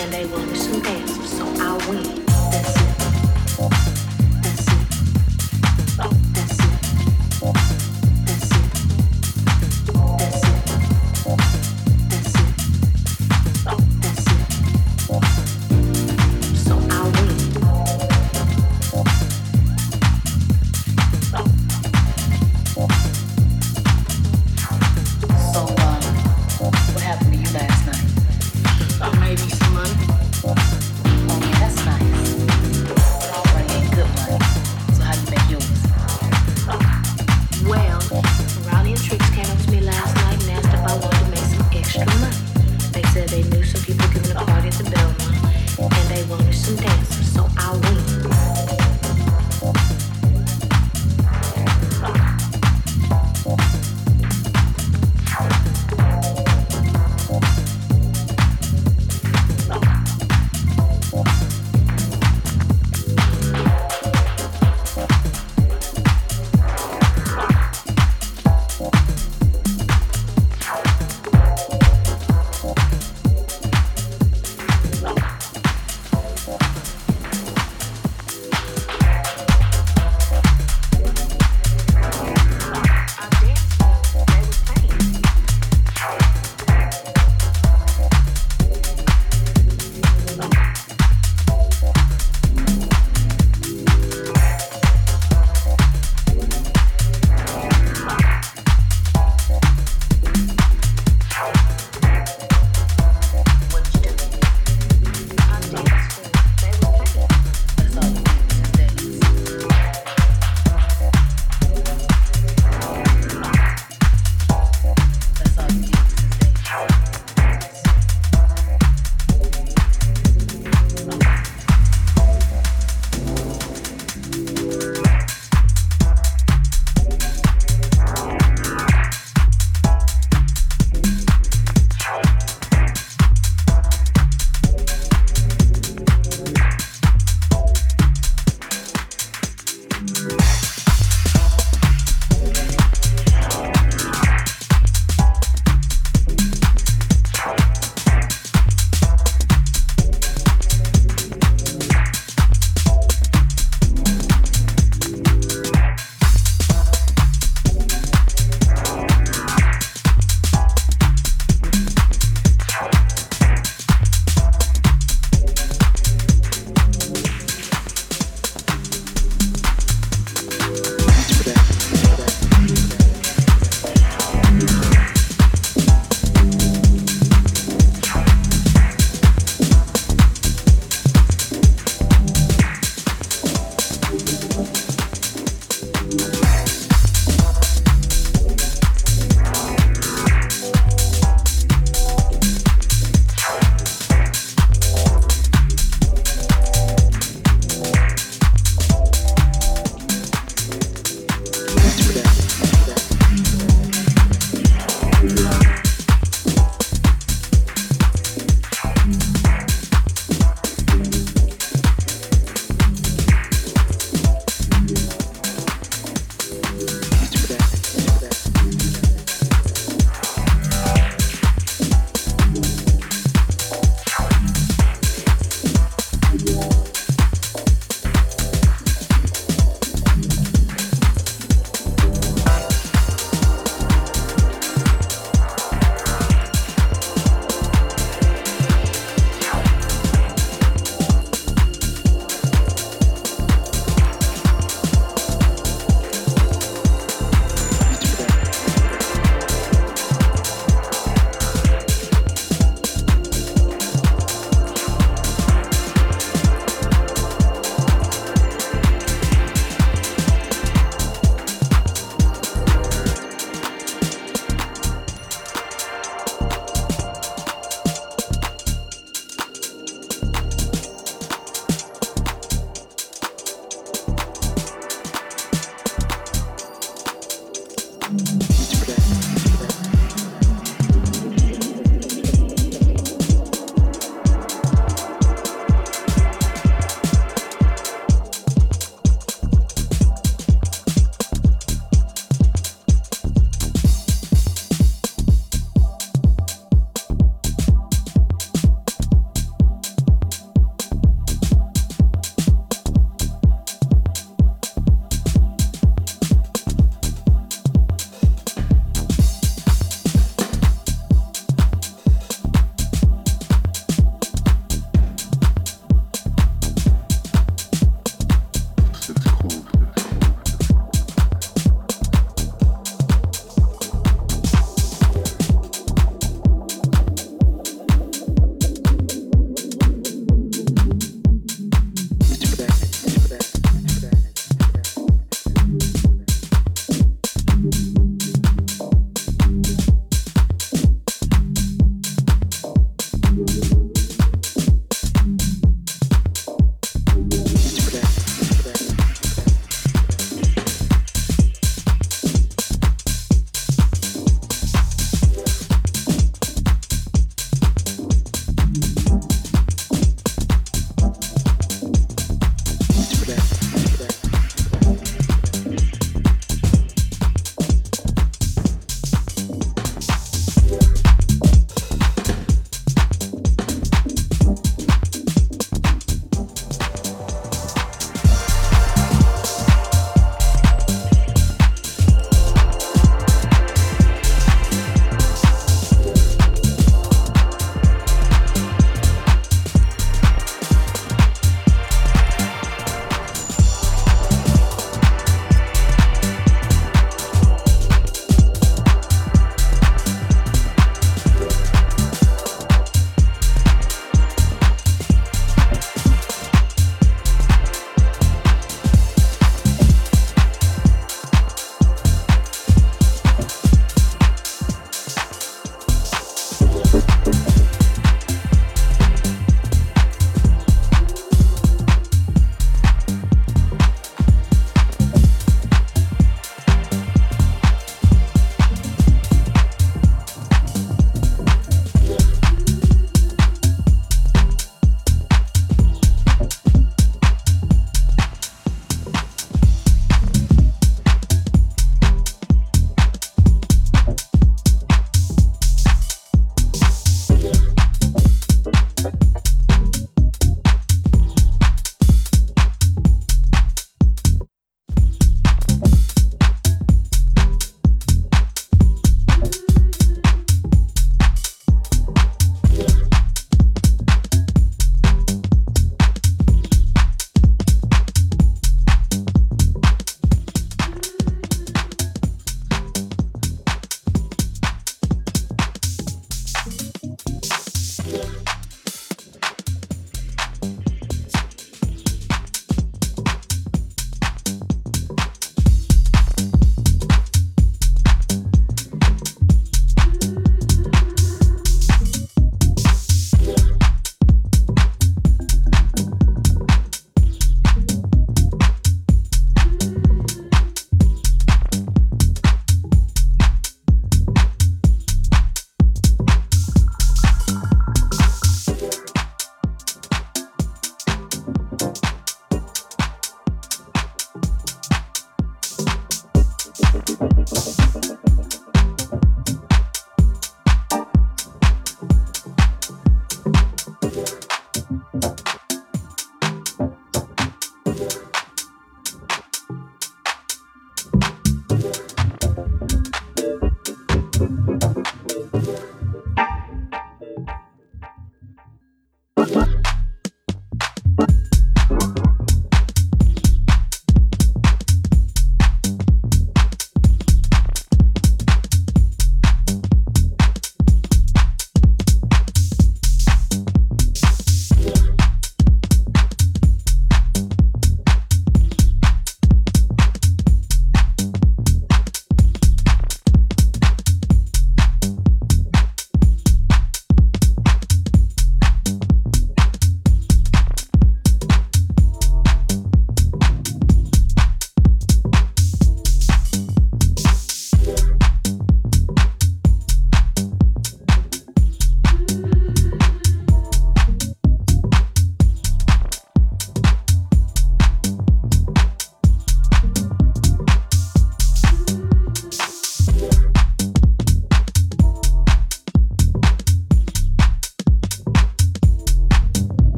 and they will lose some answers, so I win.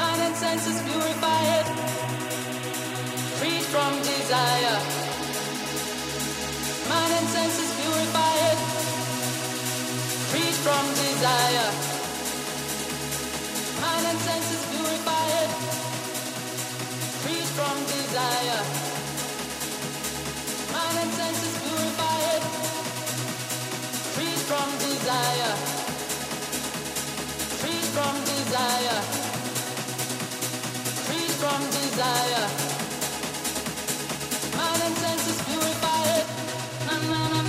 Mind and senses purified, freed from desire. Mind and senses purified, freed from desire. Mind and senses purified, freed from desire. Mind and senses purified, freed from desire from desire. Free from desire. Mind and senses purified. Na na na.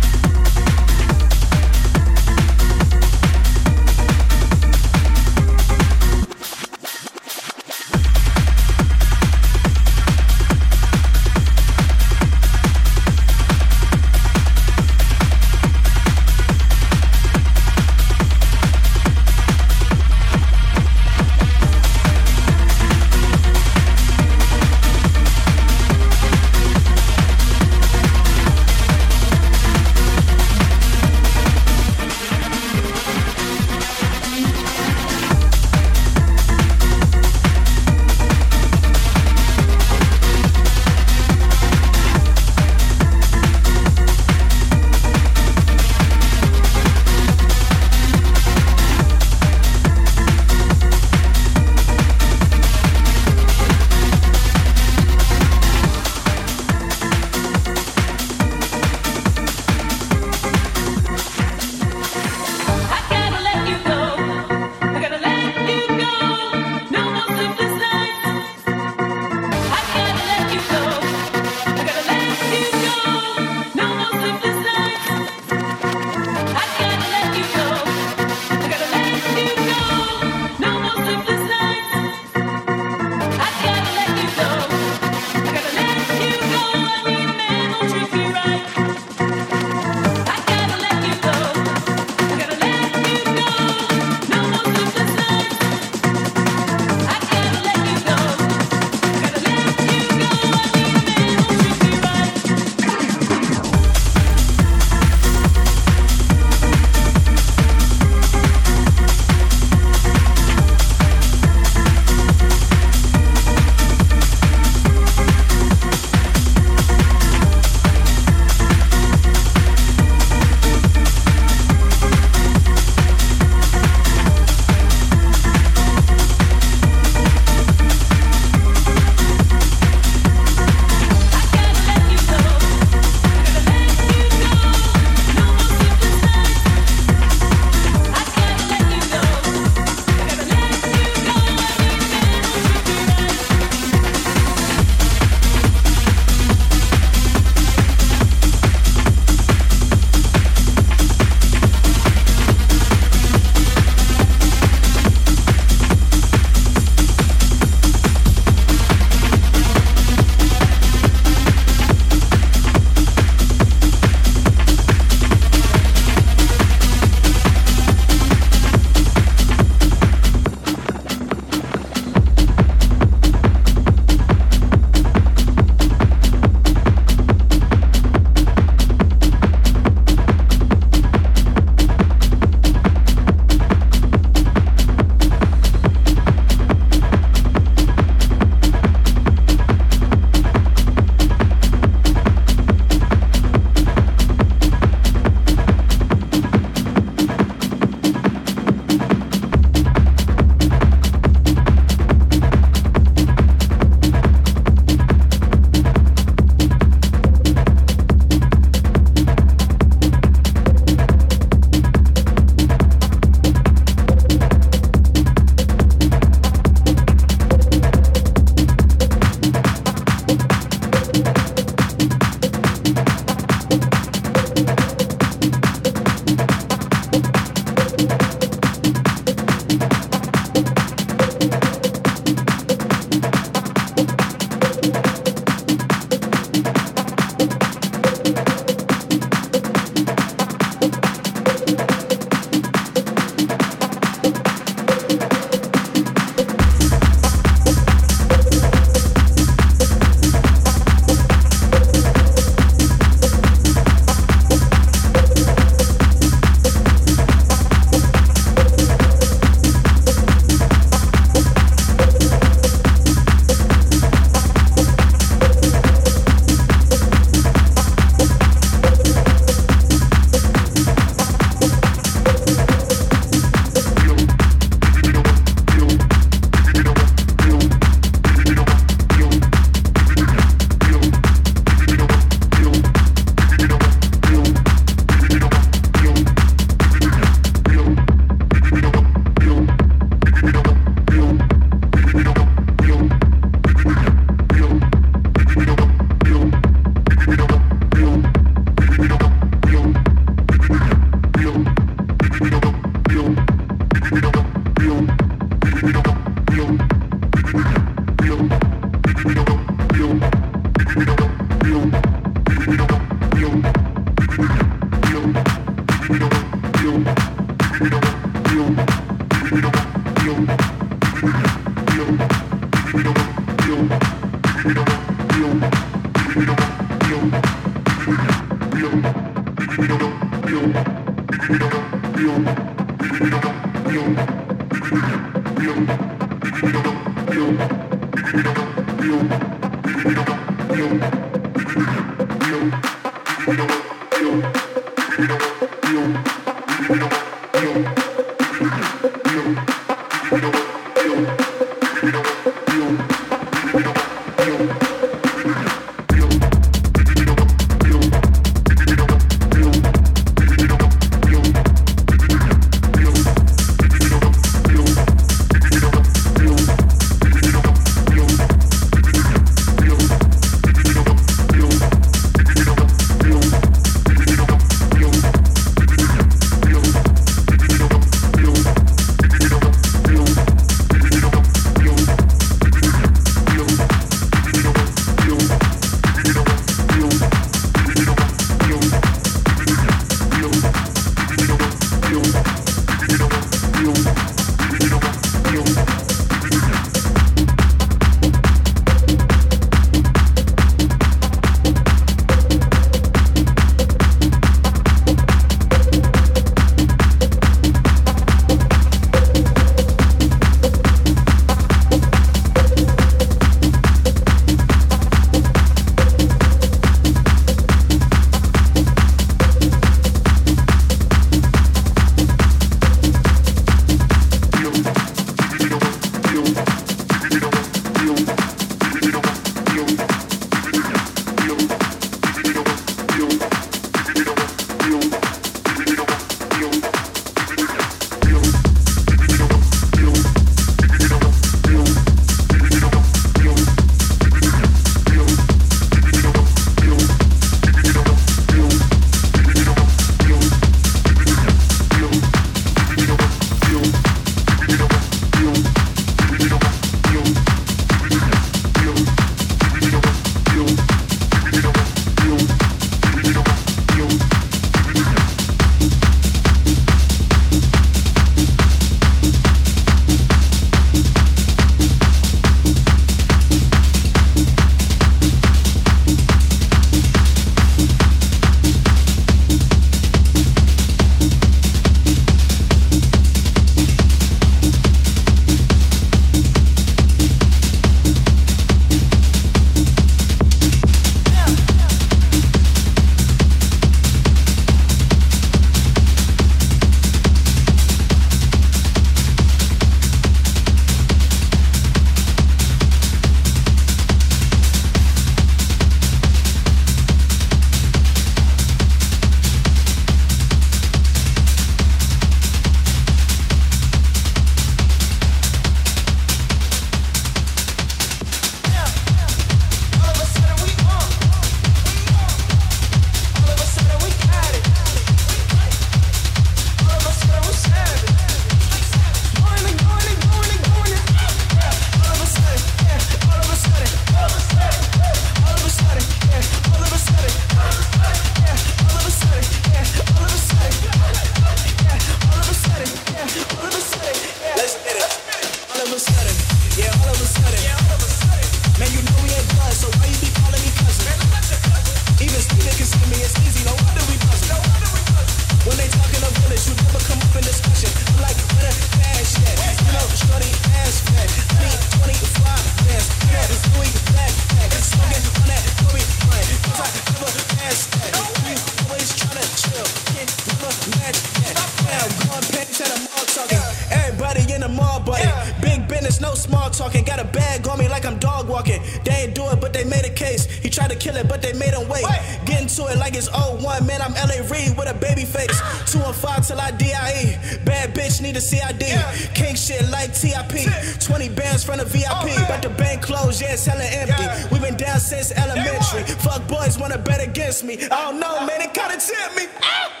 me. I don't know, man. It kind of tipped me. Ah!